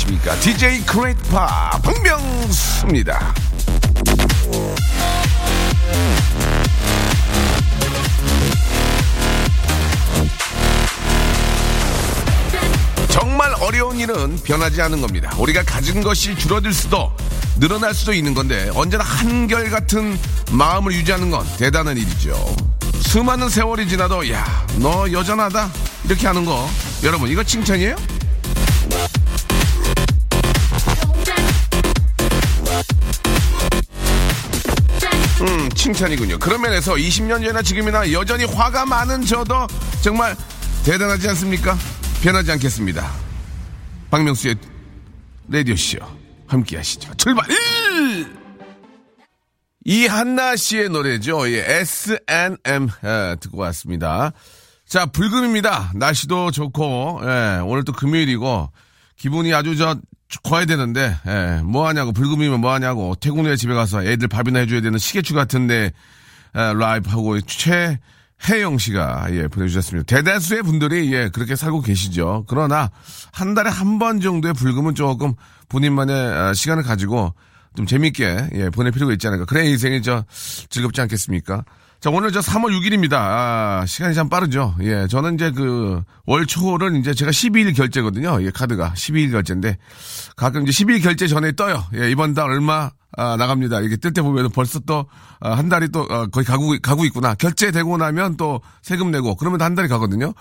안녕하십니까. DJ 크레이트파 박명수입니다. 정말 어려운 일은 변하지 않는 겁니다. 우리가 가진 것이 줄어들 수도 늘어날 수도 있는 건데 언제나 한결같은 마음을 유지하는 건 대단한 일이죠. 수많은 세월이 지나도 야 너 여전하다. 이렇게 하는 거. 여러분 이거 칭찬이에요? 음, 칭찬이군요. 그런 면에서 20년 전이나 지금이나 여전히 화가 많은 저도 정말 대단하지 않습니까? 변하지 않겠습니다. 박명수의 라디오쇼 함께 하시죠. 출발! 이 한나 씨의 노래죠. 예, S&M 예, 듣고 왔습니다. 자, 불금입니다. 날씨도 좋고, 예, 오늘 또 금요일이고, 기분이 아주 저, 좋아야 되는데, 예, 뭐 하냐고, 불금이면 뭐 하냐고, 퇴근 후에 집에 가서 애들 밥이나 해줘야 되는 시계추 같은데, 예, 라이브 하고, 최혜영 씨가, 예, 보내주셨습니다. 대다수의 분들이, 예, 그렇게 살고 계시죠. 그러나, 한 달에 한 번 정도의 불금은 조금 본인만의 아, 시간을 가지고, 좀 재밌게, 예, 보낼 필요가 있지 않을까. 그래 인생이 저, 즐겁지 않겠습니까? 자, 오늘 저 3월 6일입니다. 아, 시간이 참 빠르죠. 예, 저는 이제 그, 월 초를 이제 제가 12일 결제거든요. 예, 카드가. 12일 결제인데, 가끔 이제 12일 결제 전에 떠요. 예, 이번 달 얼마, 아, 나갑니다. 이렇게 뜰 때 보면 벌써 또, 아, 한 달이 또, 아, 거의 가고, 가고 있구나. 결제되고 나면 또 세금 내고, 그러면 한 달이 가거든요.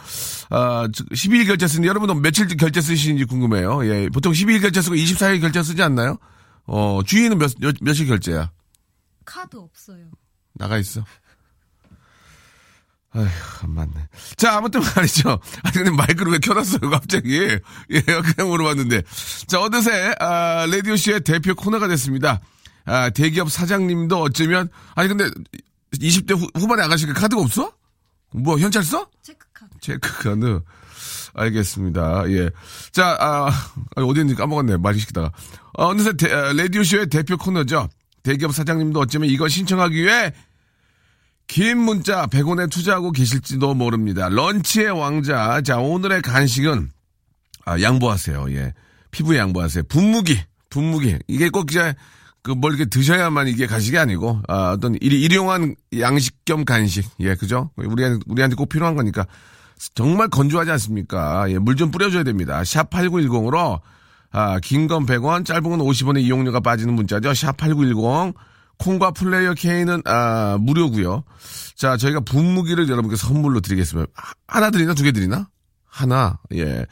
아, 12일 결제 쓰는데 여러분도 며칠 결제 쓰시는지 궁금해요. 예, 보통 12일 결제 쓰고 24일 결제 쓰지 않나요? 어, 주인은 몇, 몇, 며칠 결제야? 카드 없어요. 나가 있어. 아휴, 안 맞네. 자, 아무튼 말이죠. 아니, 근데 마이크를 왜 켜놨어요, 갑자기? 예, 그냥 물어봤는데. 자, 어느새, 아, 라디오쇼의 대표 코너가 됐습니다. 아, 대기업 사장님도 어쩌면, 아니, 근데 20대 후, 후반에 아가씨가 카드가 없어? 뭐, 현찰 써? 체크카드. 체크카드. 알겠습니다. 예. 자, 아, 아, 어디 있는지 까먹었네. 말이 시키다가. 어, 어느새 대, 아, 라디오쇼의 대표 코너죠. 대기업 사장님도 어쩌면 이거 신청하기 위해 긴 문자 100원에 투자하고 계실지도 모릅니다. 런치의 왕자. 자, 오늘의 간식은, 아, 양보하세요. 예. 피부에 양보하세요. 분무기. 분무기. 이게 꼭 이제, 그, 뭘 이렇게 드셔야만 이게 간식이 아니고, 아, 어떤 일, 일용한 양식 겸 간식. 예, 그죠? 우리, 우리한테 꼭 필요한 거니까. 정말 건조하지 않습니까? 예, 물 좀 뿌려 줘야 됩니다. 샵 8910으로, 아, 긴 건 100원, 짧은 건 50원의 이용료가 빠지는 문자죠. 샵 8910. 콩과 플레이어 K는 아, 무료고요. 자, 저희가 분무기를 여러분께 선물로 드리겠습니다. 하- 하나 드리나 두 개 드리나? 하나. 예.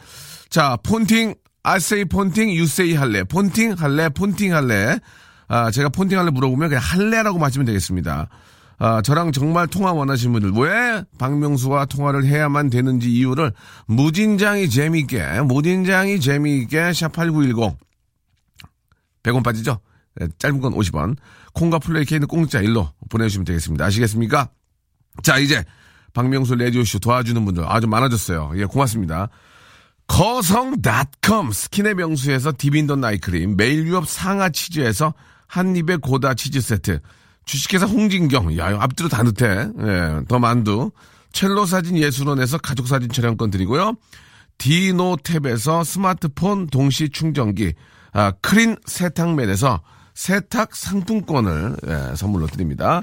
자, 폰팅 아세이 폰팅 유세이 할래. 폰팅 할래. 폰팅 할래. 아, 제가 폰팅 할래 물어보면 그냥 할래라고 마시면 되겠습니다. 아, 저랑 정말 통화 원하시는 분들 왜 박명수와 통화를 해야만 되는지 이유를 무진장이 재미있게 무진장이 재미있게 샵8910 100원 빠지죠? 네, 짧은 건 50원. 콩과 플레이 K는 공짜 일로 보내주시면 되겠습니다. 아시겠습니까? 자, 이제 박명수 라디오쇼 도와주는 분들 아주 많아졌어요. 예, 고맙습니다. 거성닷컴 스킨의 명수에서 디빈던 나이크림 매일 유업 상하 치즈에서 한입의 고다 치즈 세트 주식회사 홍진경 야 앞뒤로 다 넣대 예, 더 만두 첼로 사진 예술원에서 가족 사진 촬영권 드리고요 디노탭에서 스마트폰 동시 충전기 아, 크린 세탁맨에서 세탁 상품권을 예, 선물로 드립니다.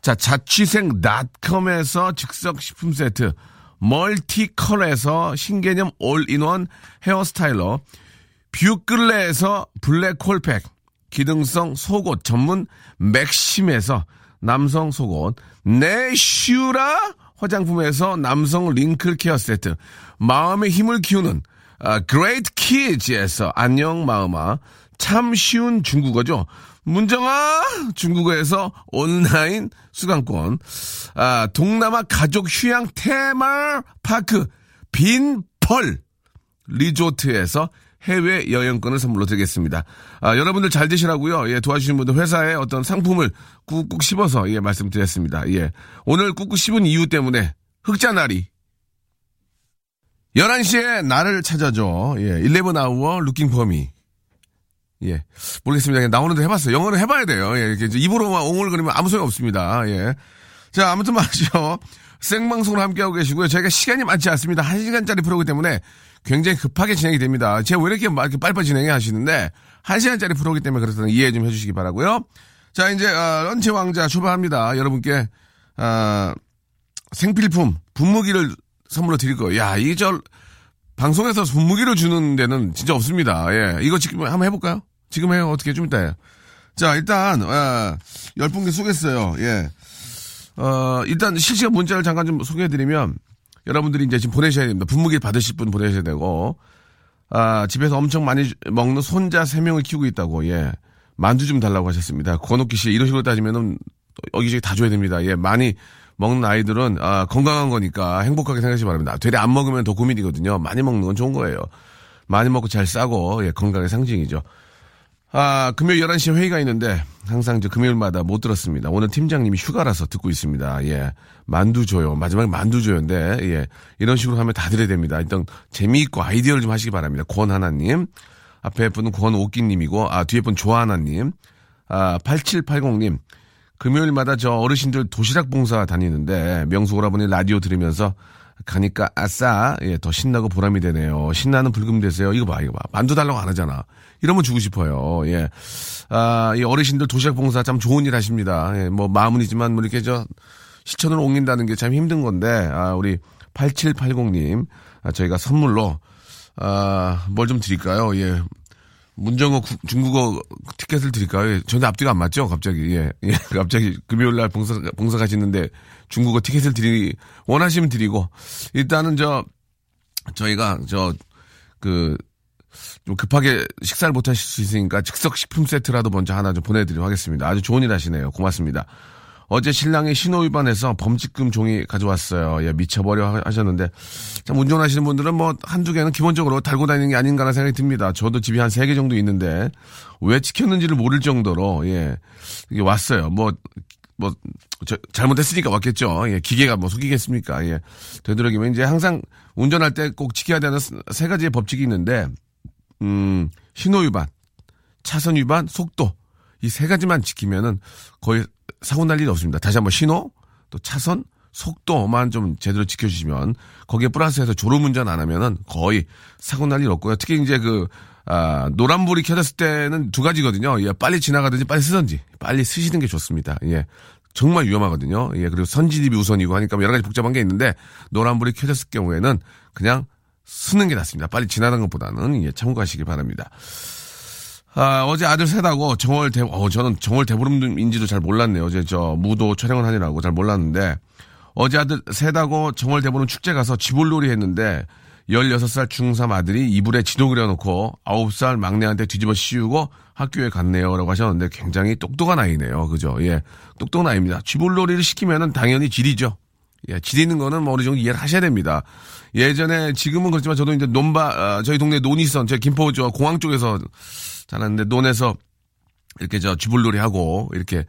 자, 자취생닷컴에서 즉석 식품 세트, 멀티컬에서 신개념 올인원 hair styler, 뷰클레에서 블랙홀팩, 기능성 속옷 전문 맥심에서 남성 속옷, 내슈라 화장품에서 남성 wrinkle care 세트, 마음의 힘을 키우는 아, 그레이트 키즈에서 안녕 마음아, 참 쉬운 중국어죠. 문정아 중국어에서 온라인 수강권, 아, 동남아 가족 휴양 테마 파크 빈펄 리조트에서 해외 여행권을 선물로 드리겠습니다. 아, 여러분들 잘 되시라고요. 예, 도와주신 분들 회사에 어떤 상품을 꾹꾹 씹어서 예, 말씀드렸습니다. 예. 오늘 꾹꾹 씹은 이유 때문에 흑자나리 11시에 나를 찾아줘. 예, 11 hour looking for me. 예. 모르겠습니다. 그냥 나오는데 해봤어요. 영어는 해봐야 돼요. 예, 이렇게 입으로만 옹을거리면 아무 소용 없습니다. 예. 자, 아무튼 말이죠. 생방송으로 함께하고 계시고요. 저희가 시간이 많지 않습니다. 1시간짜리 프로그램 때문에 굉장히 급하게 진행이 됩니다. 제가 왜 이렇게, 막 이렇게 빨리빨리 진행해 하시는데, 1시간짜리 프로그램 때문에 그렇다는 이해 좀 해주시기 바라고요 자, 이제, 아, 런치 왕자 출발합니다. 여러분께, 아, 생필품, 분무기를 선물로 드릴 거예요. 야, 이 저, 방송에서 분무기를 주는 데는 진짜 없습니다. 예. 이거 지금 한번 해볼까요? 지금 해요. 어떻게 좀 이따 해요. 자, 일단, 아, 열 분께 쏘겠어요. 예. 어, 일단 실시간 문자를 잠깐 좀 소개해드리면, 여러분들이 이제 지금 보내셔야 됩니다. 분무기 받으실 분 보내셔야 되고, 아, 집에서 엄청 많이 먹는 손자 세명을 키우고 있다고, 예. 만두 좀 달라고 하셨습니다. 권옥기 씨, 이런 식으로 따지면은, 여기저기 다 줘야 됩니다. 예, 많이 먹는 아이들은, 아, 건강한 거니까 행복하게 생각하시기 바랍니다. 되레 안 먹으면 더 고민이거든요. 많이 먹는 건 좋은 거예요. 많이 먹고 잘 싸고, 예, 건강의 상징이죠. 아, 금요일 11시에 회의가 있는데, 항상 저 금요일마다 못 들었습니다. 오늘 팀장님이 휴가라서 듣고 있습니다. 예. 만두 줘요. 마지막에 만두 줘요인데, 예. 이런 식으로 하면 다 드려야 됩니다. 일단, 재미있고 아이디어를 좀 하시기 바랍니다. 권 하나님. 앞에 분은 권오기님이고, 아, 뒤에 분 조하나 님. 아, 8780님. 금요일마다 저 어르신들 도시락 봉사 다니는데, 명수 오라버니 라디오 들으면서, 가니까 아싸 예, 더 신나고 보람이 되네요. 신나는 불금 되세요. 이거 봐, 이거 봐. 만두 달라고 안 하잖아. 이러면 주고 싶어요. 예. 아, 이 어르신들 도시락 봉사 참 좋은 일 하십니다. 예, 뭐 마음이지만 뭐 이렇게 저 시천을 옮긴다는 게 참 힘든 건데 아, 우리 8780님 아, 저희가 선물로 아, 뭘 좀 드릴까요? 예. 문정어 구- 중국어 티켓을 드릴까요? 예, 전혀 앞뒤가 안 맞죠? 갑자기. 예. 예. 갑자기 금요일 날 봉사, 봉사 가시는데 중국어 티켓을 드리, 원하시면 드리고, 일단은 저, 저희가 저, 그, 좀 급하게 식사를 못 하실 수 있으니까 즉석 식품 세트라도 먼저 하나 좀 보내드리도록 하겠습니다. 아주 좋은 일 하시네요. 고맙습니다. 어제 신랑이 신호 위반해서 범칙금 종이 가져왔어요. 예, 미쳐버려 하- 하셨는데. 참, 운전하시는 분들은 뭐, 한두 개는 기본적으로 달고 다니는 게 아닌가라는 생각이 듭니다. 저도 집이 한 세 개 정도 있는데, 왜 지켰는지를 모를 정도로, 예, 이게 왔어요. 뭐, 뭐, 저, 잘못했으니까 왔겠죠. 예, 기계가 뭐 속이겠습니까. 예. 되도록이면 이제 항상 운전할 때 꼭 지켜야 되는 스- 세 가지의 법칙이 있는데, 음, 신호 위반, 차선 위반, 속도. 이 세 가지만 지키면은 거의 사고 날 일이 없습니다. 다시 한번 신호, 또 차선, 속도만 좀 제대로 지켜주시면 거기에 플러스해서 졸음 운전 안 하면은 거의 사고 날 일 없고요. 특히 이제 그, 아, 노란불이 켜졌을 때는 두 가지거든요. 예, 빨리 지나가든지 빨리 쓰든지. 빨리 쓰시는 게 좋습니다. 예. 정말 위험하거든요. 예, 그리고 선진입이 우선이고 하니까 뭐 여러 가지 복잡한 게 있는데 노란불이 켜졌을 경우에는 그냥 쓰는 게 낫습니다. 빨리 지나는 것보다는 예, 참고하시기 바랍니다. 아, 어제 아들 세다고 정월 대, 어, 저는 정월 대보름인지도 잘 몰랐네요. 어제 저 무도 촬영을 하느라고 잘 몰랐는데 어제 아들 세다고 정월 대보름 축제 가서 지볼놀이 했는데 16살 중3 아들이 이불에 지도 그려놓고 9살 막내한테 뒤집어 씌우고 학교에 갔네요. 라고 하셨는데 굉장히 똑똑한 아이네요. 그죠? 예. 똑똑한 아이입니다. 쥐볼놀이를 시키면은 당연히 지리죠. 예, 지리는 거는 뭐 어느 정도 이해를 하셔야 됩니다. 예전에 지금은 그렇지만 저도 이제 논바 아, 저희 동네 논이선 제 김포 저 공항 쪽에서 자랐는데 논에서 이렇게 저 쥐불놀이 하고 이렇게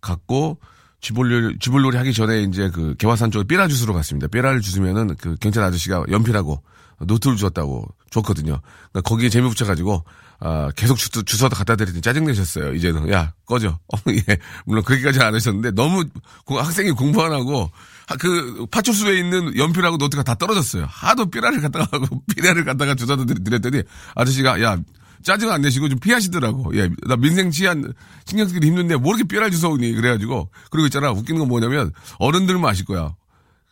갔고 쥐불놀이 쥐불놀이 하기 전에 이제 그 개화산 쪽에 삐라 주스로 갔습니다. 삐라를 주스면은 그 경찰 아저씨가 연필하고 노트를 주었다고 줬거든요. 그러니까 거기에 재미 붙여가지고 아 계속 주, 주워다 갖다 드리더니 짜증 내셨어요. 이제는 야 꺼져. 어, 예 물론 그렇게까지 안 하셨는데 너무 고- 학생이 공부 안 하고 아, 그 파출소에 있는 연필하고 노트가 다 떨어졌어요. 하도 삐라를 갖다가 삐라를 갖다가 주워다 드렸더니 아저씨가 야 짜증 안 내시고 좀 피하시더라고. 예, 나 민생 치안 신경 쓰기 힘든데 뭐 이렇게 삐라를 주워오니 그래가지고 그리고 있잖아 웃기는 건 뭐냐면 어른들만 아실 거야.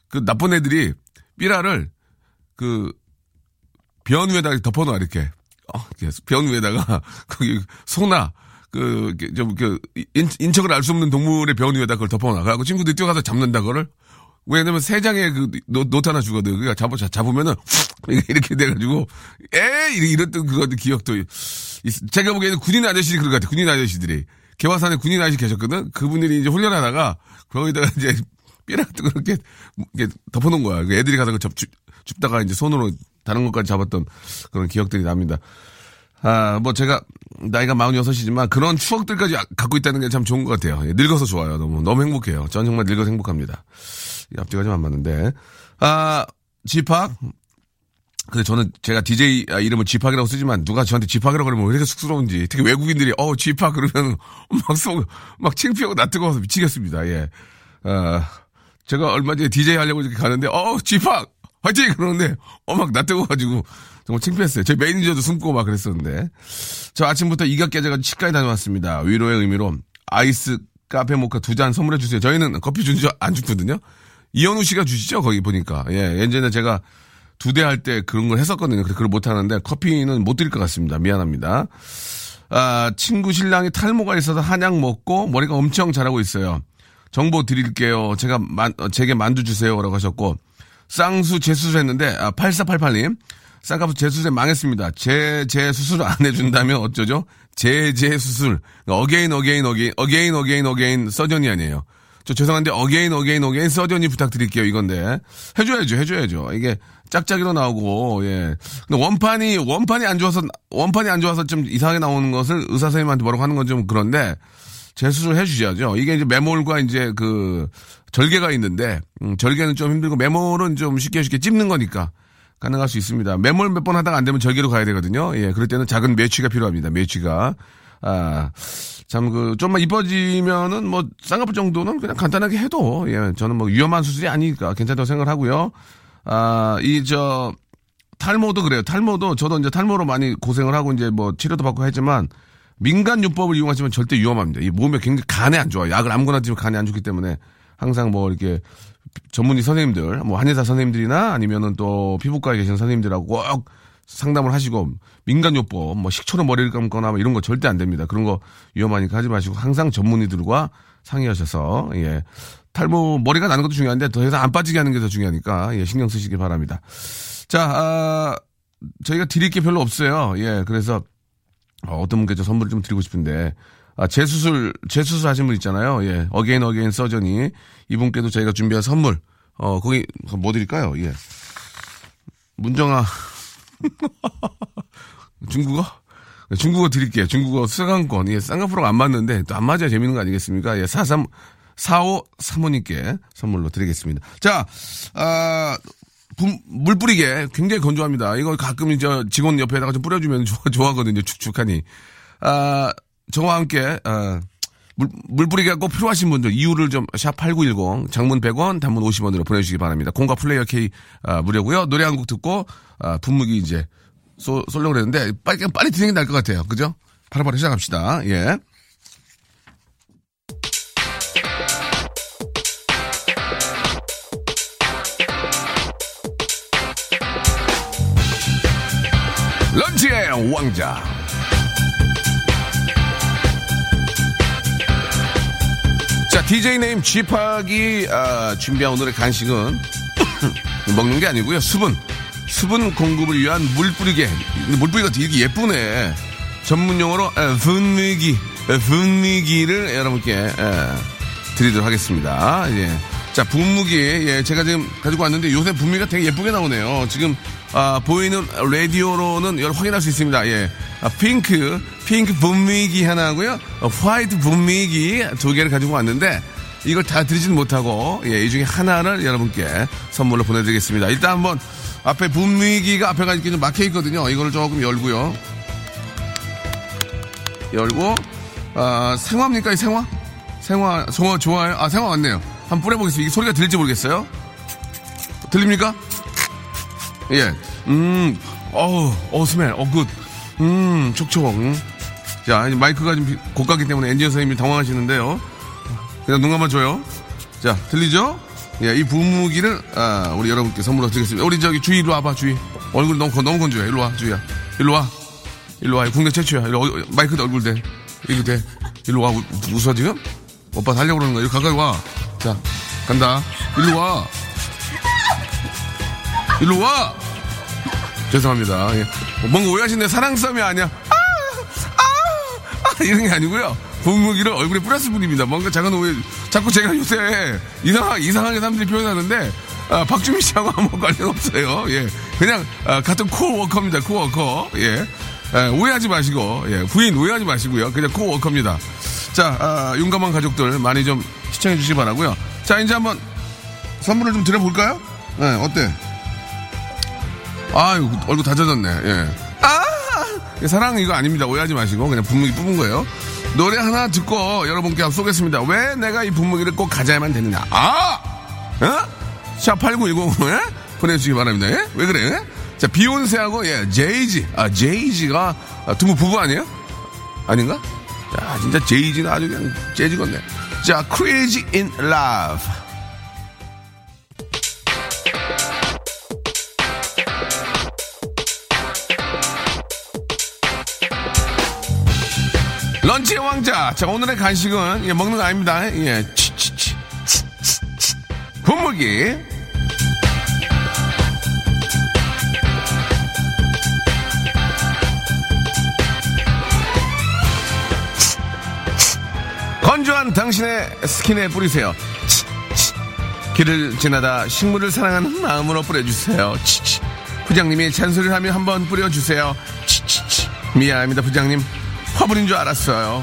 그 나쁜 애들이 삐라를 그 변 위에다가 덮어놔 이렇게. 어, 변 위에다가 거기 소나 그좀그 인척을 알 수 없는 동물의 변 위에다 그걸 덮어놔. 그래갖고 친구들이 뛰어가서 잡는다 그거를. 왜냐면 세 장의 그 노, 노트 하나 주거든. 그러니까 잡아 잡으면은 이렇게 돼가지고 에 이랬던 그거 기억도 있- 제가 보기에는 군인 아저씨들이 그런 것 같아. 군인 아저씨들이 개화산에 군인 아저씨 계셨거든. 그분들이 이제 훈련하다가 거기다가 이제 삐라 같은 이렇게 덮어놓은 거야. 그 애들이 가서 그 접, 줍, 줍다가 이제 손으로 다른 것까지 잡았던 그런 기억들이 납니다. 아, 뭐 제가 나이가 46이지만 그런 추억들까지 아- 갖고 있다는 게 참 좋은 것 같아요. 예, 늙어서 좋아요. 너무, 너무 행복해요. 전 정말 늙어서 행복합니다. 이 앞뒤가 좀 안 맞는데. 아, 집합. 근데 저는 제가 DJ 이름을 쥐팍이라고 쓰지만 누가 저한테 쥐팍이라고 그러면 왜 이렇게 쑥스러운지 특히 외국인들이 어 쥐팍 그러면 막 속, 막 창피하고 나 뜨거워서 미치겠습니다. 예. 어, 제가 얼마 전에 DJ 하려고 이렇게 가는데 어 쥐팍 화이팅 그러는데 어 막 나 뜨거워가지고 정말 창피했어요. 저희 매니저도 숨고 막 그랬었는데 저 아침부터 이가 깨져가지고 치과에 다녀왔습니다. 위로의 의미로 아이스 카페 모카 두 잔 선물해 주세요. 저희는 커피 주지 안 주거든요. 이현우 씨가 주시죠 거기 보니까 예 예전에 제가 두 대 할 때 그런 걸 했었거든요. 그래서 그걸 못 하는데 커피는 못 드릴 것 같습니다. 미안합니다. 아 친구 신랑이 탈모가 있어서 한약 먹고 머리가 엄청 자라고 있어요. 정보 드릴게요. 제가 만, 어, 제게 만두 주세요라고 하셨고 쌍수 재수술했는데 아, 8488님 쌍꺼풀 재수술에 망했습니다. 재, 재 수술 안 해준다면 어쩌죠? 재, 재 수술. again, again, again, again, again, again surgery 아니에요. 저 죄송한데 again, again, again surgery 부탁드릴게요. 이건데 해줘야죠, 해줘야죠. 이게 짝짝이로 나오고 예. 근데 원판이 원판이 안 좋아서 원판이 안 좋아서 좀 이상하게 나오는 것을 의사 선생님한테 뭐라고 하는 건 좀 그런데 재수술 해주셔야죠. 이게 이제 매몰과 이제 그 절개가 있는데 음, 절개는 좀 힘들고 매몰은 좀 쉽게 쉽게 찝는 거니까 가능할 수 있습니다. 매몰 몇 번 하다가 안 되면 절개로 가야 되거든요. 예, 그럴 때는 작은 매취가 필요합니다. 매취가. 아, 참, 그, 좀만 이뻐지면은 뭐, 쌍꺼풀 정도는 그냥 간단하게 해도, 예, 저는 뭐 위험한 수술이 아니니까 괜찮다고 생각을 하고요. 아, 이, 저, 탈모도 그래요. 탈모도 저도 이제 탈모로 많이 고생을 하고 이제 뭐 치료도 받고 했지만 민간요법을 이용하시면 절대 위험합니다. 이 몸에 굉장히 간에 안 좋아요. 약을 아무거나 드시면 간에 안 좋기 때문에 항상 뭐 이렇게 전문의 선생님들, 뭐 한의사 선생님들이나 아니면은 또 피부과에 계신 선생님들하고 꼭 상담을 하시고 민간요법, 뭐 식초로 머리를 감거나 뭐 이런 거 절대 안 됩니다. 그런 거 위험하니까 하지 마시고 항상 전문의들과 상의하셔서 예. 탈모 머리가 나는 것도 중요한데 더 이상 안 빠지게 하는 게 더 중요하니까 예, 신경 쓰시기 바랍니다. 자, 아, 저희가 드릴 게 별로 없어요. 예, 그래서 어, 어떤 분께 저 선물을 좀 드리고 싶은데 아, 재수술 재수술 하신 분 있잖아요. 예, again again surgery 이분께도 저희가 준비한 선물 어 거기 뭐 드릴까요? 예, 문정아 중국어 네, 중국어 드릴게요. 중국어 수강권 예, 쌍꺼풀하고 안 맞는데 또 안 맞아야 재밌는 거 아니겠습니까? 예, 43 45 사모님께 선물로 드리겠습니다. 자, 아, 분- 물 뿌리게 굉장히 건조합니다. 이거 가끔 저 직원 옆에다가 좀 뿌려주면 좋아, 좋아 하거든요. 축축하니. 아, 저와 함께, 아, 물, 물 뿌리기가 꼭 필요하신 분들 이유를 좀 샵 8910 장문 100원 단문 50원으로 보내주시기 바랍니다. 공과 플레이어 K 아, 무료고요. 노래 한 곡 듣고 아, 분무기 이제 쏘, 쏠려고 그랬는데 빨리 그냥 빨리 진행이 날 것 같아요. 그죠? 바로바로 시작합시다. 예. 런치의 왕자. 자, DJ 네임 쥐팍이 아, 준비한 오늘의 간식은 먹는 게 아니고요. 수분. 수분 공급을 위한 물 뿌리개. 근데 물 뿌리가 되게 예쁘네. 전문 용어로. 에, 분미기를 여러분께 에, 드리도록 하겠습니다. 예. 자, 분무기. 예, 제가 지금 가지고 왔는데 요새 분미가 되게 예쁘게 나오네요. 지금 아, 보이는 라디오로는 여러 확인할 수 있습니다. 예. 아, 핑크, 핑크 분미기 하나 하고요. 어, 화이트 분미기 두 개를 가지고 왔는데 이걸 다 드리지는 못하고 예, 이 중에 하나를 여러분께 선물로 보내드리겠습니다. 일단 한번 앞에 분미기가 앞에가 이렇게 좀 막혀 있거든요. 이거를 조금 열고요. 열고 아, 생화입니까? 이 생화? 생화, 좋아, 좋아요? 아, 생화 왔네요. 한번 뿌려보겠습니다. 이게 소리가 들릴지 모르겠어요. 들립니까? 예. 음, 어우, 어, smell, 어, good. 음, 촉촉. 음. 자, 마이크가 좀 고가기 때문에 엔지니어 선생님이 당황하시는데요. 그냥 눈 감아 줘요. 자, 들리죠? 예, 이 분무기를, 아, 우리 여러분께 선물로 드리겠습니다. 우리 저기 주희, 일로 와봐, 주희. 얼굴 너무, 건- 너무 건조해. 일로 와, 주희야. 일로 와. 일로 와. 국내 최초야. 일로, 어, 마이크 얼굴 대. 이거 대. 일로 와. 우- 웃어, 지금? 오빠 살려고 그러는 거야. 이거 가까이 와. 자, 간다. 일로 와. 일로 와! 죄송합니다. 예. 뭔가 오해하시네. 사랑 싸움이 아니야. 아! 아! 아! 이런 게 아니고요. 분무기를 얼굴에 뿌렸을 뿐입니다. 뭔가 작은 오해. 자꾸 제가 요새 이상하, 이상하게 사람들이 표현하는데, 아, 박주미 씨하고 아무 관련 없어요. 예. 그냥, 아, 같은 코워커입니다. 코워커. 예. 아, 오해하지 마시고, 예. 부인 오해하지 마시고요. 그냥 코워커입니다. 자, 아, 용감한 가족들 많이 좀 시청해 주시기 바라고요 자, 이제 한번 선물을 좀 드려볼까요? 네, 어때? 아유, 얼굴 다 젖었네. 예. 아! 사랑 이거 아닙니다. 오해하지 마시고 그냥 분무기 뽑은 거예요. 노래 하나 듣고 여러분께 쏘겠습니다. 왜 내가 이 분무기를 꼭 가져야만 되느냐? 아! 어? 샵8910 예? 보내주시기 바랍니다. 예? 왜 그래? 예? 자, 비욘세하고 예, 제이지. 아, 제이지가 아, 두분 부부 아니에요? 아닌가? 자, 진짜 제이지는 아주 그냥 재지겠네. 자, Crazy in Love. 런치의 왕자. 자, 오늘의 간식은, 예, 먹는 거 아닙니다. 예, 치치치. 분무기. 건조한 당신의 스킨에 뿌리세요. 치, 치. 길을 지나다 식물을 사랑하는 마음으로 뿌려주세요. 치, 치. 부장님이 잔소리를 하면 한번 뿌려주세요. 치, 치, 치. 미안합니다, 부장님. 화분인 줄 알았어요.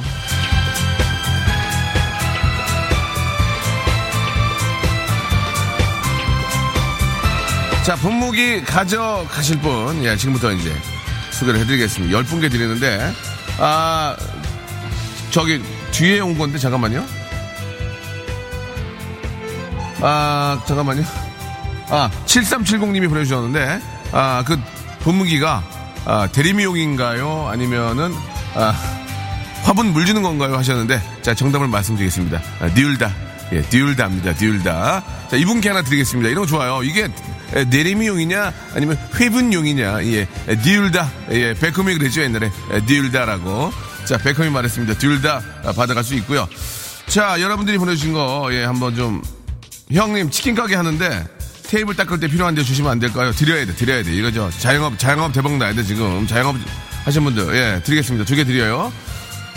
자, 분무기 가져가실 분, 예, 지금부터 이제 소개를 해드리겠습니다. 열 분께 드리는데, 아, 저기 뒤에 온 건데, 잠깐만요. 아, 잠깐만요. 아, 7370님이 보내주셨는데, 아, 그 분무기가, 아, 대리미용인가요? 아니면은, 아, 화분 물 주는 건가요? 하셨는데, 자, 정답을 말씀드리겠습니다. 아, 니울다. 예, 디울다입니다. 디울다. 자, 이분께 하나 드리겠습니다. 이런 거 좋아요. 이게 에, 내리미용이냐 아니면 회분용이냐. 예, 에, 디울다. 예, 베컴이 그랬죠 옛날에 에, 디울다라고. 자, 베컴이 말했습니다. 디울다 아, 받아갈 수 있고요. 자, 여러분들이 보내주신 거 예, 한번 좀 형님 치킨 가게 하는데 테이블 닦을 때 필요한데 주시면 안 될까요? 드려야 돼, 드려야 돼. 이거죠. 자영업, 자영업 대박 나야 돼 지금. 자영업 하신 분들 예, 드리겠습니다. 두 개 드려요.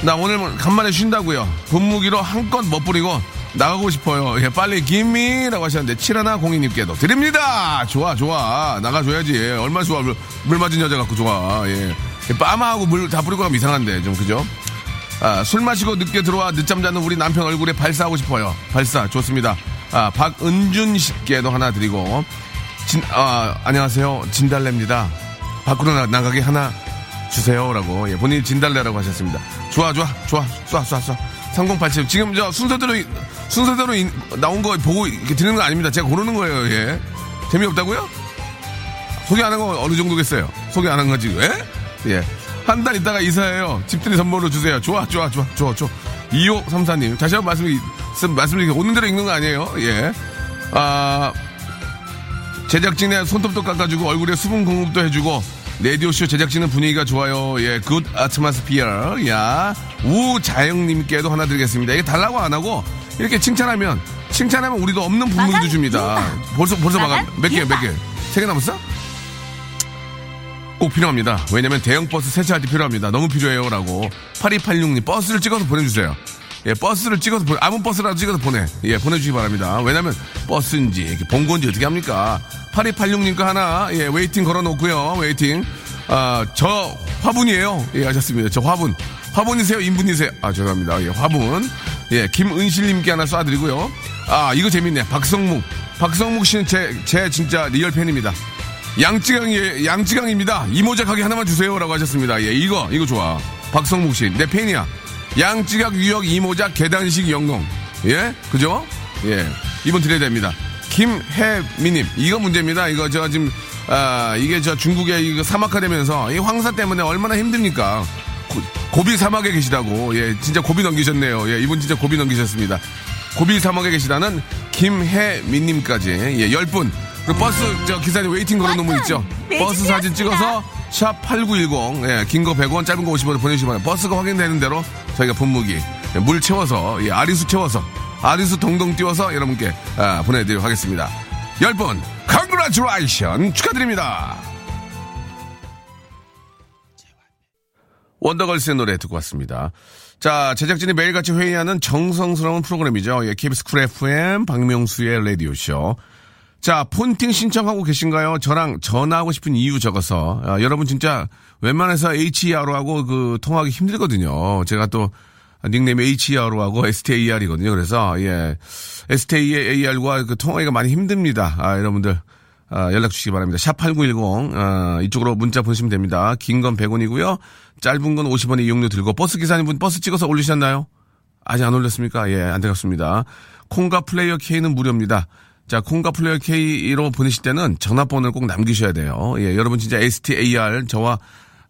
나 오늘 뭐 간만에 쉰다고요. 분무기로 한껏 멋부리고 나가고 싶어요. 예, 빨리 김미라고 하셨는데 7102님께도 드립니다. 좋아 좋아 나가줘야지. 예, 얼마나 좋아 물, 물 맞은 여자 갖고 좋아. 예, 빠마하고 물 다 뿌리고 가면 이상한데 좀 그죠? 아, 술 마시고 늦게 들어와 늦잠 자는 우리 남편 얼굴에 발사하고 싶어요. 발사 좋습니다. 아, 박은준 씨께도 하나 드리고 진, 아, 안녕하세요 진달래입니다. 밖으로 나, 나가게 하나 주세요라고 예, 본인이 진달래라고 하셨습니다. 좋아 좋아 좋아 쏴 쏴 쏴. 3087 지금 저 순서대로 순서대로 인- 나온 거 보고 이렇게 드리는 거 아닙니다. 제가 고르는 거예요. 예. 재미없다고요? 소개 안 한 거 어느 정도겠어요? 소개 안 한 거지 왜? 예. 한 달 있다가 이사해요. 집들이 선물로 주세요. 좋아 좋아 좋아 좋아 좋아. 2534님 다시 한번 말씀드리 말씀드리 오는 대로 읽는 거 아니에요? 예. 아 제작진의 손톱도 깎아주고 얼굴에 수분 공급도 해주고 레디오쇼 제작진은 분위기가 좋아요. 예, good atmosphere. 야, 우자영님께도 하나 드리겠습니다. 이게 달라고 안 하고 이렇게 칭찬하면 칭찬하면 우리도 없는 분무기도 줍니다. 벌써 벌써 마감 몇 개 몇 개? 세 개 남았어? 꼭 필요합니다. 왜냐면 대형 버스 세차할 때 필요합니다. 너무 필요해요 라고 8286님 버스를 찍어서 보내주세요. 예, 버스를 찍어서 보내, 아무 버스라도 찍어서 보내. 예, 보내주시기 바랍니다. 왜냐면 버스인지, 이렇게 본건지 어떻게 합니까? 8286님 거 하나, 예, waiting 걸어 놓고요. waiting. 아, 저 화분이에요. 예, 하셨습니다. 저 화분. 화분이세요? 인분이세요? 아, 죄송합니다. 예, 화분. 예, 김은실님께 하나 쏴드리고요. 아, 이거 재밌네. 박성묵. 박성묵 씨는 제, 제 진짜 real 팬입니다. 양찌강이, 양찌강입니다. 이모작 하게 하나만 주세요. 라고 하셨습니다. 예, 이거, 이거 좋아. 박성묵 씨. 내 팬이야. 양찌각 유역 이모작 계단식 영농. 예? 그죠? 예. 이번 드려야 됩니다. 김혜미님. 이거 문제입니다. 이거 저 지금, 아, 이게 저 중국에 이거 사막화 되면서 이 황사 때문에 얼마나 힘듭니까? 고, 고비 사막에 계시다고. 예, 진짜 고비 넘기셨네요. 예, 이분 진짜 고비 넘기셨습니다. 고비 사막에 계시다는 김혜민님까지 예, 10분. 그 버스 저 기사님 waiting 걸어 놓은 분 있죠? 버스 사진 찍어서 샵 8910 예, 긴 거 100원 짧은 거 50원 보내주시면 버스가 확인되는 대로 저희가 분무기 예, 물 채워서 예, 아리수 채워서 아리수 동동 띄워서 여러분께 아, 보내드리도록 하겠습니다. 10분 congratulation 축하드립니다. 원더걸스의 노래 듣고 왔습니다. 자, 제작진이 매일같이 회의하는 정성스러운 프로그램이죠. 예, KBS 쿨 FM 박명수의 라디오쇼. 자, 폰팅 신청하고 계신가요? 저랑 전화하고 싶은 이유 적어서. 아, 여러분 진짜 웬만해서 HER로 하고 그 통화하기 힘들거든요. 제가 또 닉네임이 HER로 하고 스타이거든요. 그래서 예. 스타과 그 통화하기가 많이 힘듭니다. 아, 여러분들. 아, 연락 주시기 바랍니다. 샵 8910, 아, 이쪽으로 문자 보내시면 됩니다. 긴 건 100원이고요. 짧은 건 50원의 이용료 들고, 버스 기사님분 버스 찍어서 올리셨나요? 아직 안 올렸습니까? 예, 안 되겠습니다. 콩과 플레이어 K는 무료입니다. 자, 콩과 플레이어 K로 보내실 때는 전화번호를 꼭 남기셔야 돼요. 예, 여러분 진짜 스타 저와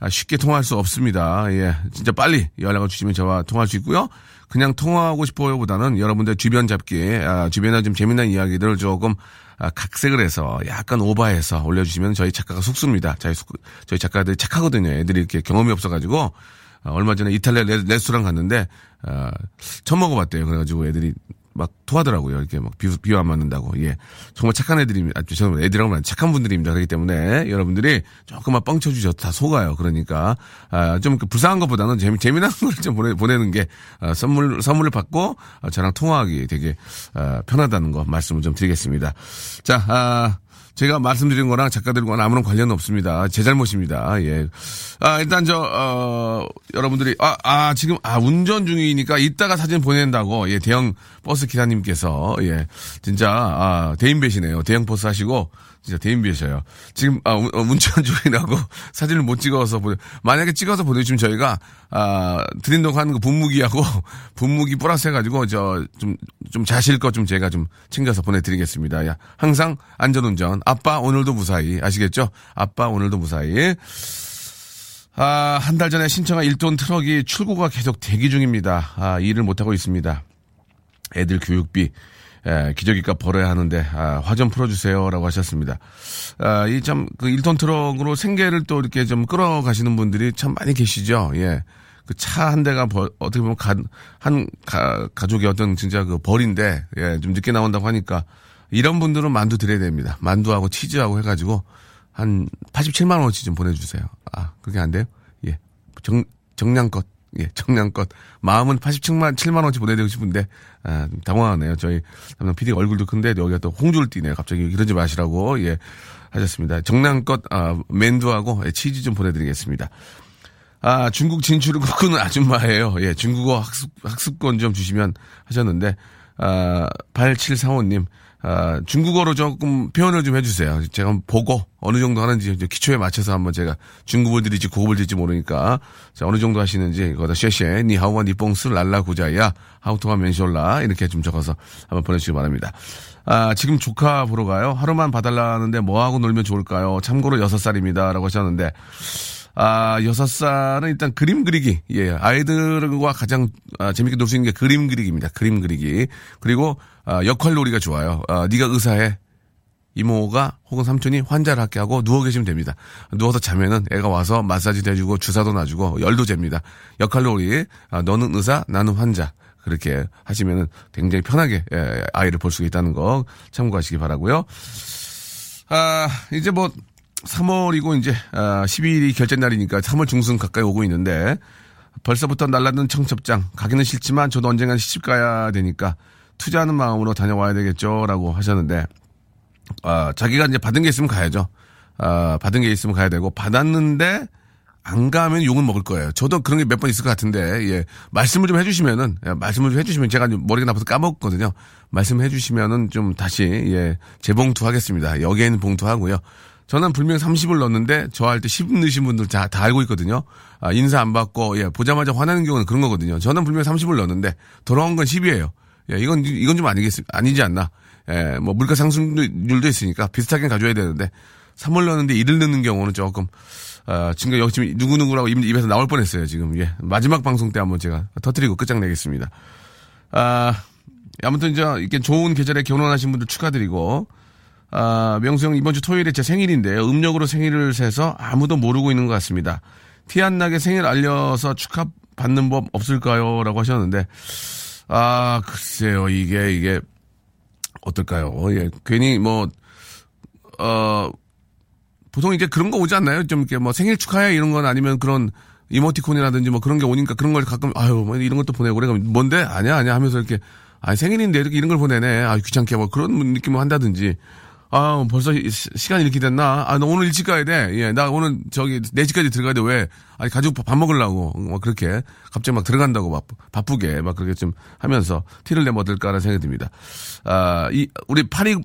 아, 쉽게 통화할 수 없습니다. 예, 진짜 빨리 연락을 주시면 저와 통화할 수 있고요. 그냥 통화하고 싶어요 보다는 여러분들 주변 잡기, 아, 주변에 좀 재미난 이야기들을 조금 아, 각색을 해서 약간 오버해서 올려주시면 저희 작가가 속습니다. 저희, 속- 저희 작가들이 착하거든요. 애들이 이렇게 경험이 없어가지고 아, 얼마 전에 이탈리아 레, 레스토랑 갔는데 아, 처음 먹어봤대요. 그래가지고 애들이 막 토하더라고요. 이렇게 막 비유, 비유 안 맞는다고. 예. 정말 착한 애들입니다. 아, 죄송합니다. 하면 착한 분들입니다. 그렇기 때문에 여러분들이 조금만 뻥 쳐주셔도 다 속아요. 그러니까, 아, 좀그 불쌍한 것보다는 재미, 재미난 걸 좀 보내, 보내는 게, 아, 선물, 선물을 받고, 아, 저랑 통화하기 되게, 아, 편하다는 거 말씀을 좀 드리겠습니다. 자, 아, 제가 말씀드린 거랑 작가들과는 아무런 관련은 없습니다. 제 잘못입니다. 예. 아, 일단 저, 어, 여러분들이, 아, 아, 지금, 아, 운전 중이니까 이따가 사진 보낸다고, 예, 대형 버스 기사님께서, 예, 진짜, 아, 대인배시네요. 대형 버스 하시고, 진짜 대인배셔요. 지금, 아, 운- 어, 운전 중이라고 사진을 못 찍어서 보내, 만약에 찍어서 보내주시면 저희가, 아, 드린다고 하는 거 분무기하고, 분무기 플러스 해가지고, 저, 좀, 좀 자실 것 좀 제가 좀 챙겨서 보내드리겠습니다. 야, 항상 안전운전. 아빠 오늘도 무사히. 아시겠죠? 아빠 오늘도 무사히. 아, 한 달 전에 신청한 1톤 트럭이 출고가 계속 대기 중입니다. 아, 일을 못하고 있습니다. 애들 교육비, 에, 기저귀값 벌어야 하는데, 아, 화 좀 풀어주세요 라고 하셨습니다. 아, 이 참, 그 1톤 트럭으로 생계를 또 이렇게 좀 끌어가시는 분들이 참 많이 계시죠. 예. 그 차 한 대가 벌- 어떻게 보면 가, 한 가, 가족의 어떤 진짜 그 벌인데, 예, 좀 늦게 나온다고 하니까, 이런 분들은 만두 드려야 됩니다. 만두하고 치즈하고 해가지고, 한 87만 원어치 좀 보내주세요. 아, 그게 안 돼요? 예. 정, 정량껏. 예, 정량껏. 마음은 87만, 7만 원어치 보내드리고 싶은데, 아, 좀 당황하네요. 저희, 담당 PD 얼굴도 큰데, 여기가 또 홍주를 띠네요. 갑자기 이러지 마시라고, 예, 하셨습니다. 정량껏, 아, 맨두하고 예, 치즈 좀 보내드리겠습니다. 아, 중국 진출을 꿈꾸는 아줌마예요. 예, 중국어 학습, 학습권 좀 주시면 하셨는데, 아, 8745님, 아, 중국어로 조금 표현을 좀 해주세요. 제가 보고 어느 정도 하는지 기초에 맞춰서 한번 제가 중국을 드릴지 고급을 드릴지 모르니까 자, 어느 정도 하시는지 이거다 쉐쉐 니하우와 니뽕스 랄라 구자야 하우토와 멘쇼라 이렇게 좀 적어서 한번 보내주시기 바랍니다. 아, 지금 조카 보러 가요. 하루만 봐달라는데 뭐하고 놀면 좋을까요? 참고로 6살입니다. 라고 하셨는데, 아, 여섯 살은 일단 그림 그리기. 예, 아이들과 가장 아, 재밌게 놀 수 있는 게 그림 그리기입니다. 그림 그리기. 그리고 아, 역할 놀이가 좋아요. 아, 네가 의사해. 이모가 혹은 삼촌이 환자를 할게 하고 누워 계시면 됩니다. 누워서 자면은 애가 와서 마사지도 해주고 주사도 놔주고 열도 잽니다. 역할 놀이. 아, 너는 의사, 나는 환자. 그렇게 하시면은 굉장히 편하게 예, 아이를 볼 수 있다는 거 참고하시기 바라고요. 아, 이제 뭐 3월이고 이제 아, 12일이 결제 날이니까 3월 중순 가까이 오고 있는데 벌써부터 날라든 청첩장 가기는 싫지만 저도 언젠간 시집 가야 되니까 투자하는 마음으로 다녀와야 되겠죠라고 하셨는데 아, 자기가 이제 받은 게 있으면 가야죠. 아, 받은 게 있으면 가야 되고 받았는데 안 가면 욕을 먹을 거예요. 저도 그런 게 몇 번 있을 것 같은데, 예. 말씀을 좀 해주시면은, 예, 말씀을 좀 해주시면 제가 좀 머리가 나빠서 까먹었거든요. 말씀해 주시면은 좀 다시, 예, 재봉투 하겠습니다. 여기에는 봉투 하고요. 저는 분명 30을 넣었는데, 저 할 때 10 넣으신 분들 다, 다 알고 있거든요. 아, 인사 안 받고, 예, 보자마자 화나는 경우는 그런 거거든요. 저는 분명 30을 넣었는데, 돌아온 건 10이에요. 예, 이건, 이건 좀 아니겠, 아니지 않나. 예, 뭐, 물가 상승률도 있으니까 비슷하게 가져야 되는데, 3을 넣었는데 1을 넣는 경우는 조금, 아, 지금 여기 지금 누구누구라고 입- 입에서 나올 뻔 했어요, 지금. 예. 마지막 방송 때 한번 제가 터트리고 끝장내겠습니다. 아, 아무튼 이제 이렇게 좋은 계절에 결혼하신 분들 축하드리고, 아, 명수 형 이번 주 토요일에 제 생일인데 음력으로 생일을 세서 아무도 모르고 있는 것 같습니다. 티 안 나게 생일 알려서 축하 받는 법 없을까요? 라고 하셨는데, 아, 글쎄요, 이게, 이게, 어떨까요? 예, 괜히 뭐, 어, 보통 이제 그런 거 오지 않나요? 좀 이렇게 뭐 생일 축하해 이런 건 아니면 그런 이모티콘이라든지 뭐 그런 게 오니까 그런 걸 가끔 아유 뭐 이런 것도 보내고 그래 그럼 뭔데? 아니야 아니야 하면서 이렇게 아 생일인데 이렇게 이런 걸 보내네. 아 귀찮게 뭐 그런 느낌을 한다든지 아 벌써 시- 시간이 이렇게 됐나 아 나 오늘 일찍 가야 돼 예 나 오늘 저기 4시까지 들어가야 돼 왜 아니 가지고 밥 먹으려고 뭐 그렇게 갑자기 막 들어간다고 막 바쁘게 막 그렇게 좀 하면서 티를 내면 어떨까라는 생각이 듭니다 아 이 우리 파리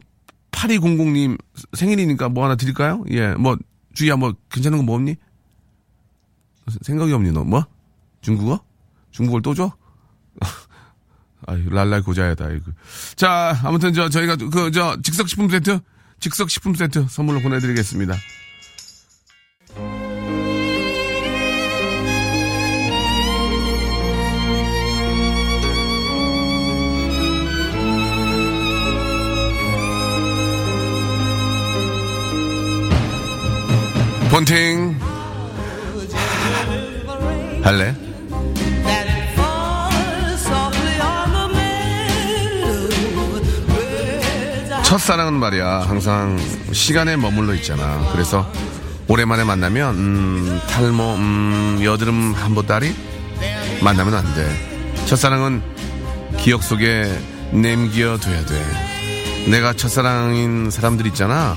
8200님 생일이니까 뭐 하나 드릴까요? 예, 뭐, 주희야, 뭐, 괜찮은 거 뭐 없니? 생각이 없니, 너? 뭐? 중국어? 중국어를 또 줘? 아이, 랄랄 고자야다, 이거. 자, 아무튼 저, 저희가 그, 저, 즉석식품 세트? 즉석 식품 세트 선물로 보내드리겠습니다. 본팅 할래? 첫사랑은 말이야. 항상 시간에 머물러 있잖아. 그래서 오랜만에 만나면 음, 탈모 음, 여드름 한 보따리 만나면 안 돼. 첫사랑은 기억 속에 남겨둬야 돼. 내가 첫사랑인 사람들 있잖아.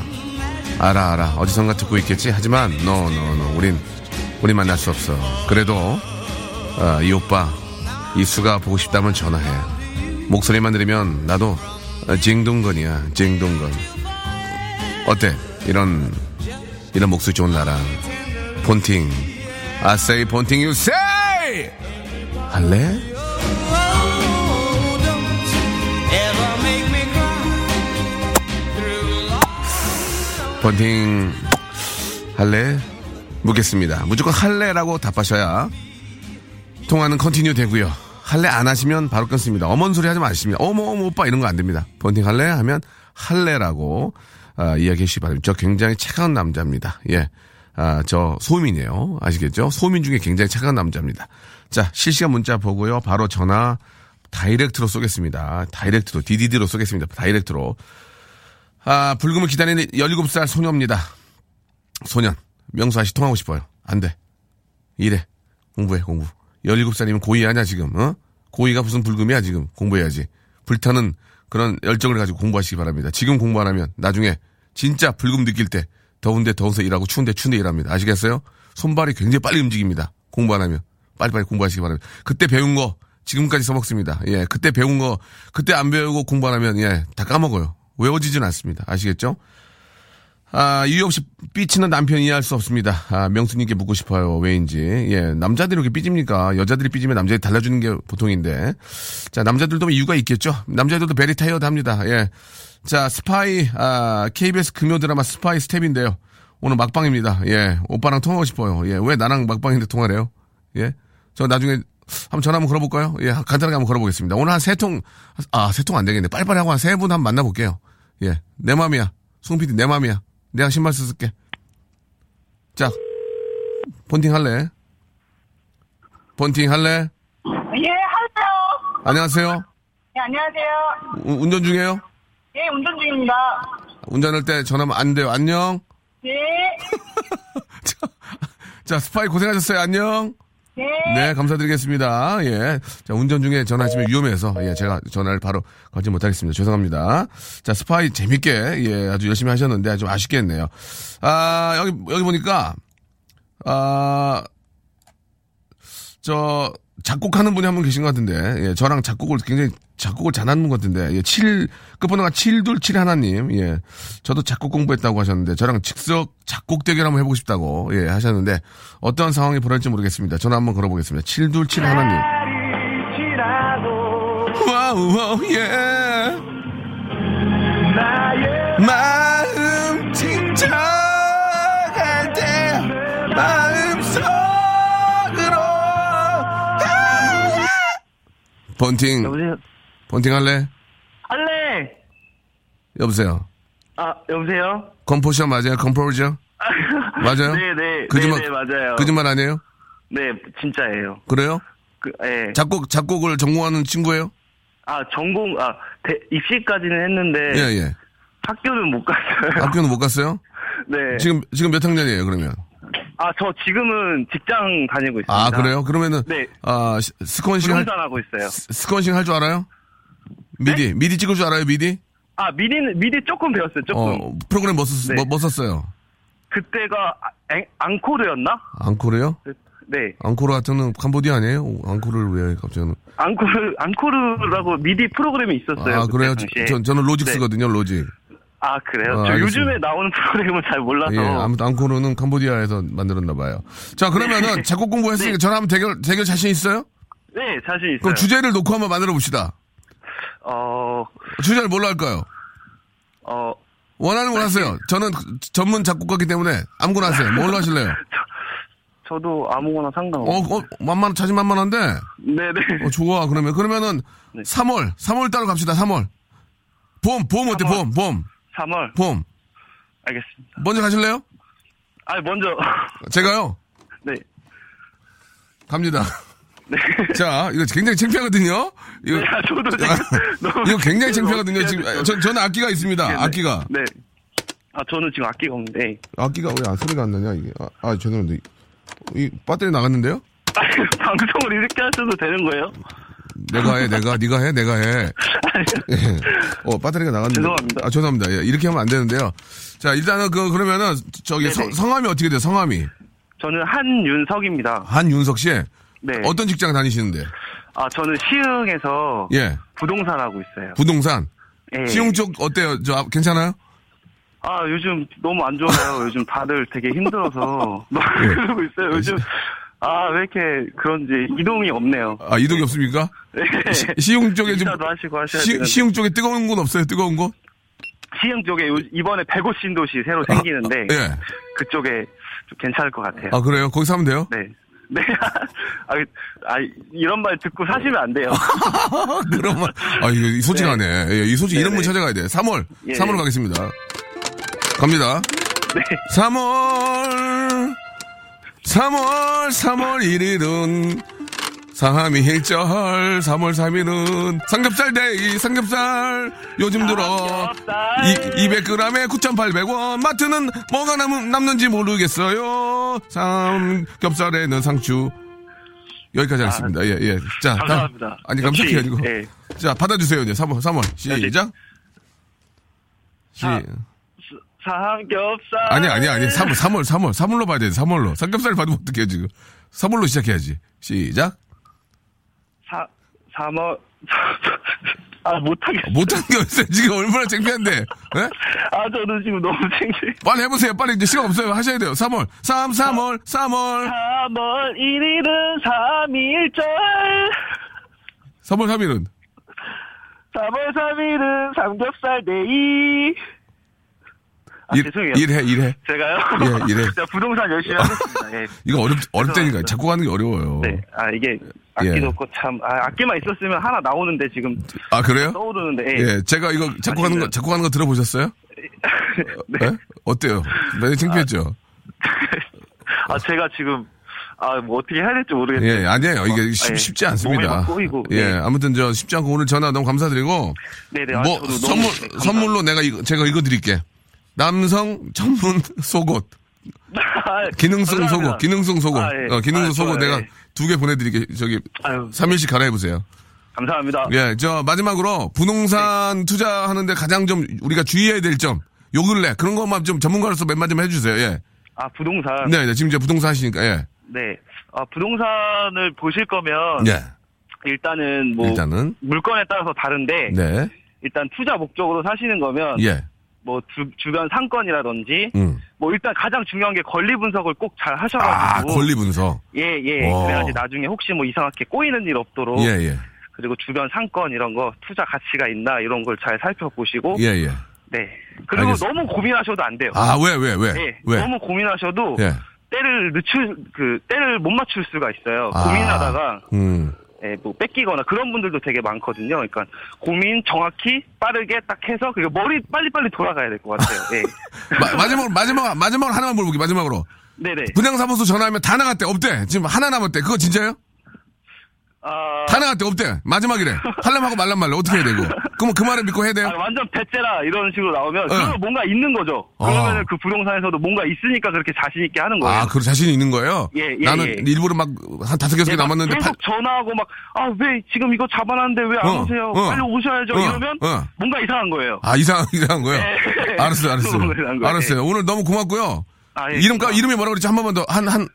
알아 알아. 어디선가 듣고 있겠지? 하지만 노노노 우린 우린 만날 수 없어. 그래도 아, 이 오빠 이수가 보고 싶다면 전화해. 목소리만 들으면 나도 아, 징동건이야 징동건 어때 이런 이런 목소리 좋은 나랑 폰팅 say 폰팅 say 할래? 폰팅 할래? 묻겠습니다. 무조건 할래라고 답하셔야 통화는 continue 되고요. 할래 안 하시면 바로 끊습니다. 어머니 소리 하지 마십니다. 어머 어머 오빠 이런 거 안 됩니다. 폰팅 할래 하면 할래라고 아, 이야기해 주시기 바랍니다. 저 굉장히 차가운 남자입니다. 예. 아, 저 소민이에요. 아시겠죠? 소민 중에 굉장히 차가운 남자입니다. 자, 실시간 문자 보고요. 바로 전화 direct로 쏘겠습니다. direct로, DDD로 쏘겠습니다. direct로. 아, 불금을 기다리는 17살 소녀입니다. 소년. 명수 아씨 통하고 싶어요. 안 돼. 이래. 공부해, 공부. 17살이면 고2 하냐, 지금, 어? 고2가 무슨 불금이야, 지금. 공부해야지. 불타는 그런 열정을 가지고 공부하시기 바랍니다. 지금 공부 안 하면 나중에 진짜 불금 느낄 때 더운데 더워서 일하고 추운데 추운데 일합니다. 아시겠어요? 손발이 굉장히 빨리 움직입니다. 공부 안 하면. 빨리빨리 공부하시기 바랍니다. 그때 배운 거 지금까지 써먹습니다. 예, 그때 배운 거 그때 안 배우고 공부 안 하면 예, 다 까먹어요. 외워지진 않습니다. 아시겠죠? 아, 이유 없이 삐치는 남편 이해할 수 없습니다. 아, 명수님께 묻고 싶어요. 왜인지. 예, 남자들이 이렇게 삐집니까? 여자들이 삐지면 남자들이 달라주는 게 보통인데. 자, 남자들도 이유가 있겠죠? 남자들도 very tired 합니다. 예. 자, 스파이, 아, KBS 금요 드라마 스파이 스텝인데요. 오늘 막방입니다. 예. 오빠랑 통하고 싶어요. 예. 왜 나랑 막방인데 통화를 해요? 예. 저 나중에 한번 전화 한번 걸어볼까요? 예. 간단하게 한번 걸어보겠습니다. 오늘 한 세 통, 아, 세 통 안 되겠네. 빨리빨리 하고 한 세 분 한번 만나볼게요. 예. 내 맘이야. 송 PD 내 맘이야. 내가 신발 쓸게. 자, 본팅 할래? 본팅 할래? 예, 할게요. 안녕하세요. 예, 안녕하세요. 우- 운전 중이에요? 예, 운전 중입니다. 운전할 때 전화하면 안 돼요. 안녕. 예, 자, 자, 스파이 고생하셨어요. 안녕. 예. 네, 감사드리겠습니다. 예. 자, 운전 중에 전화하시면 위험해서, 예, 제가 전화를 바로 걸지 못하겠습니다. 죄송합니다. 자, 스파이 재밌게, 예, 아주 열심히 하셨는데, 좀 아쉽게 했네요. 아, 여기, 여기 보니까, 아, 저, 작곡하는 분이 한 분 계신 것 같은데, 예, 저랑 작곡을 굉장히 작곡을 잘하는 것 같은데, 예, 7, 끝번호가 727 하나님, 예, 저도 작곡 공부했다고 하셨는데, 저랑 즉석 작곡 대결 한번 해보고 싶다고, 예, 하셨는데, 어떤 상황이 벌어질지 모르겠습니다. 전화 한번 걸어보겠습니다. 727 하나님. wow, wow, 예. 마음 진정할 때, 마음 폰팅, 여보세요? 폰팅 할래? 할래! 여보세요. 아, 여보세요? Composer 맞아요? Composer? 맞아요? 네네. 거짓말, 네네, 맞아요. 거짓말 아니에요? 네, 진짜예요. 그래요? 그, 예. 작곡, 작곡을 전공하는 친구예요? 아, 전공, 아, 대, 입시까지는 했는데. 예, 예. 학교는 못 갔어요. 학교는 못 갔어요? 네. 지금, 지금 몇 학년이에요, 그러면? 아, 저 지금은 직장 다니고 있습니다. 아, 그래요? 그러면은, 네. 아, 시- sequencing 할, 부동산 하고 있어요. 스- sequencing 할 줄 알아요? 미디, 네? 미디 찍을 줄 알아요, 미디? 아, 미디는, 미디 조금 배웠어요, 조금. 어, 프로그램 뭐, 썼, 네. 뭐, 뭐 썼어요? 그때가 아, 앵, 앙코르였나? 앙코르요? 네. 앙코르 같은 캄보디아 아니에요? 앙코르를 왜 갑자기. 앙코르, 앙코르라고 미디 프로그램이 있었어요. 아, 그때 그래요? 당시에. 저, 저는 로직 네. 로직. 아, 그래요? 어, 저. 요즘에 나오는 프로그램은 잘 몰라서. 예, 아무튼 앙코르는 캄보디아에서 만들었나 봐요. 자, 그러면은 작곡 공부했으니까 네. 전화 한번 대결, 대결 자신 있어요? 네, 자신 있어요. 그럼 주제를 놓고 한번 만들어 봅시다. 어, 주제를 뭘로 할까요? 어, 원하는 걸 하세요. 저는 그 전문 작곡가기 때문에 아무거나 하세요. 뭘로 하실래요? 저 도 아무거나 어, 상관없어요. 어, 만만, 자신 만만한데? 네네. 어, 좋아. 그러면, 그러면은, 네. 3월, 3월 따로 갑시다, 3월. 봄, 봄 어때, 3월. 봄, 봄, 3월. 봄. 알겠습니다. 먼저 가실래요? 아, 먼저. 제가요? 네. 갑니다. 네. 자, 이거 굉장히 창피하거든요? 이거, 네, 아, 저도 지금 너무. 이거 굉장히 창피하거든요. 지금, 아, 저, 저는 악기가 있습니다. 모르겠네. 악기가. 네. 아, 저는 지금 악기가 없는데. 악기가 왜 안 소리가 안 나냐, 이게. 아, 아 죄송한데. 이 배터리 나갔는데요? 아, 방송을 이렇게 하셔도 되는 거예요? 내가 해, 내가, 네가 해, 내가 해. 예. 어, 배터리가 나갔는데. 죄송합니다. 아, 죄송합니다. 예, 이렇게 하면 안 되는데요. 자, 일단은 그, 그러면은, 저기, 네네. 성, 성함이 어떻게 돼요, 성함이? 저는 한윤석입니다. 한윤석 씨? 네. 어떤 직장 다니시는데? 아, 저는 시흥에서 예. 부동산 하고 있어요. 부동산. 예. 시흥 쪽 어때요? 저, 아, 괜찮아요? 아, 요즘 너무 안 좋아요. 요즘 다들 되게 힘들어서 너무 예. 그러고 있어요. 요즘 아, 왜 이렇게 그런지 이동이 없네요. 아, 이동이 없습니까? 네. 시, 시흥 쪽에 좀. 하시고 하셔야 시. 시흥 쪽에 뜨거운 곳 없어요? 뜨거운 곳? 시흥 쪽에 요- 이번에 105 신도시 새로 생기는데 예. 그쪽에 좀 괜찮을 것 같아요. 아, 그래요? 거기 사면 돼요? 네. 네. 아, 아, 이런 말 듣고 사시면 안 돼요. 그런 말. 아, 이거 솔직하네. 예, 이 솔직, 이런 분 네네. 찾아가야 돼. 3월. 예. 3월 가겠습니다. 갑니다. 네. 3월, 3월, 3월 1일은 삼일절, 3월 3일은 삼겹살 데이, 삼겹살. 요즘 들어 삼겹살. 이, 200g에 9,800원. 마트는 뭐가 남, 남는지 모르겠어요. 삼겹살에는 상추. 여기까지 하겠습니다. 예, 예. 자. 아, 감사합니다. 아니, 감사해요, 역시, 이거. 예. 자, 받아주세요, 이제. 3월, 3월. 시작. 시. 자. 삼겹살. 아니, 아니, 아니. 3월, 3월, 3월. 3월로 봐야 돼, 3월로. 삼겹살 받으면 어떡해, 지금. 3월로 시작해야지. 시작. 사, 3월. 아, 못하겠어. 게 어딨어요. 지금 얼마나 창피한데. 예? 아, 저는 지금 너무 창피해. 빨리 해보세요. 빨리 이제 시간 없어요. 하셔야 돼요. 3월. 3, 3월, 3월. 3월 1일은 3일절. 3월 3일은. 3월 3일은 삼겹살 데이. 아, 일, 죄송해요. 일해, 일해. 제가요? 예, 이래. 제가 부동산 열심히 하겠습니다. 예. 이거 어렵, 어렵다니까. 작곡 하는 게 어려워요. 네. 아, 이게 악기도 예. 없고 참, 아, 악기만 있었으면 하나 나오는데 지금 아, 그래요? 떠오르는데. 예. 예, 제가 이거 작곡 하는 거. 작곡 하는 거 들어보셨어요? 네. 예? 어때요? 많이 창피했죠? 아, 제가 지금, 아, 뭐 어떻게 해야 될지 모르겠어요. 예, 아니에요. 이게 쉽, 예. 쉽지 않습니다. 꼬이고. 예, 네. 아무튼 저 쉽지 않고 오늘 전화 너무 감사드리고 네네. 아, 뭐 선물 네, 감사합니다. 선물로 내가 이거 제가 이거 드릴게. 남성 전문 속옷, 아, 기능성. 속옷, 기능성 속옷, 아, 예. 어, 기능성 아, 속옷 내가 예. 두개 보내드릴게. 저기 아유, 3일씩 갈아입 보세요. 감사합니다. 예, 저 마지막으로 부동산 네. 투자하는데 가장 좀 우리가 주의해야 될 점, 요 근래 그런 것만 좀 전문가로서 몇 말 좀 해주세요. 예, 아, 부동산. 네, 네, 지금 이제 부동산 하시니까 예, 네. 아, 부동산을 보실 거면 예, 일단은 뭐 일단은 물건에 따라서 다른데 네, 일단 투자 목적으로 사시는 거면 예, 뭐 주, 주변 상권이라든지 음, 뭐 일단 가장 중요한 게 권리 분석을 꼭잘아 하셔가지고 권리 분석, 예, 예. 와. 그래야지 나중에 혹시 뭐 이상하게 꼬이는 일 없도록 예, 예, 그리고 주변 상권 이런 거 투자 가치가 있나 이런 걸 잘 살펴보시고 예, 예. 네. 그리고 알겠습니다. 너무 고민하셔도 안 돼요. 아, 왜, 왜, 왜? 예. 왜? 너무 고민하셔도 예. 때를 늦출 그 때를 못 맞출 수가 있어요. 아. 고민하다가 음. 예, 뭐 뺏기거나 그런 분들도 되게 많거든요. 그러니까 고민 정확히 빠르게 딱 해서 그리고 머리 빨리빨리 돌아가야 될 것 같아요. 예. 마, 마지막으로, 마지막, 마지막으로 하나만 물어볼게, 마지막으로. 네네. 분양사무소 전화하면 다 나갔대, 없대. 지금 하나 남았대. 그거 진짜요? 아, 다 나갔대, 없대. 마지막이래. 할람 하고 말란 말래. 어떻게 해야 되고. 그러면 그 말을 믿고 해야 돼요? 아, 완전 배째라 이런 식으로 나오면 예. 그러면 뭔가 있는 거죠. 아. 그러면 그 부동산에서도 뭔가 있으니까 그렇게 자신 있게 하는 거예요. 아, 그 자신이 있는 거예요? 예, 예, 나는 예. 일부러 막 한 다섯 개, 예, 막 남았는데. 계속 팔- 전화하고 막 아 왜 지금 이거 잡아놨는데 왜안 어, 오세요? 어. 빨리 오셔야죠. 어, 이러면 어. 뭔가 이상한 거예요. 아, 이상, 이상한 거예요? 예. 알았어요, 알았어요. 알았어요. 오늘 너무 고맙고요. 아, 예, 이름. 이름이 뭐라고 그랬지? 한 번만 더. 한, 한,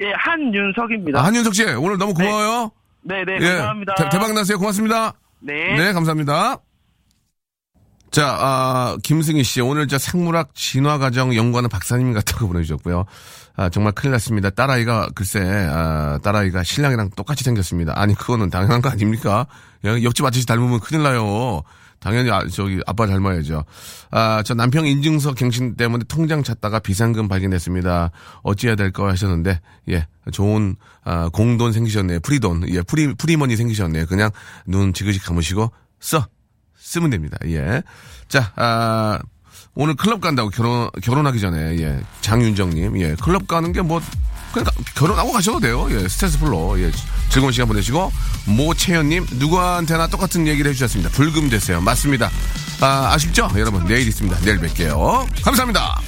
예, 한윤석입니다. 아, 한윤석 씨. 오늘 너무 고마워요. 네, 네, 예. 감사합니다. 대, 대박 나세요. 고맙습니다. 네. 네, 감사합니다. 자, 아, 김승희 씨, 오늘 저 생물학 진화과정 연구하는 박사님 같다고 보내주셨고요. 아, 정말 큰일 났습니다. 딸아이가, 글쎄, 아, 딸아이가 신랑이랑 똑같이 생겼습니다. 아니, 그거는 당연한 거 아닙니까? 야, 옆집 아저씨 닮으면 큰일 나요. 당연히, 아, 저기, 아빠 닮아야죠. 아, 저 남편 인증서 갱신 때문에 통장 찾다가 비상금 발견했습니다. 어찌해야 될까 하셨는데, 예, 좋은, 아, 공돈 생기셨네요. Free돈, 예, free, free money 생기셨네요. 그냥 눈 지그시 감으시고, 써! 쓰면 됩니다. 예. 자, 아, 오늘 클럽 간다고 결혼 결혼하기 전에 예 장윤정님 예 클럽 가는 게 뭐 그냥 가, 결혼하고 가셔도 돼요 예 스트레스 풀로 예 즐거운 시간 보내시고 모채연님 누구한테나 똑같은 얘기를 해주셨습니다 불금 됐어요 맞습니다 아 아쉽죠 여러분 내일 있습니다 내일 뵐게요 감사합니다.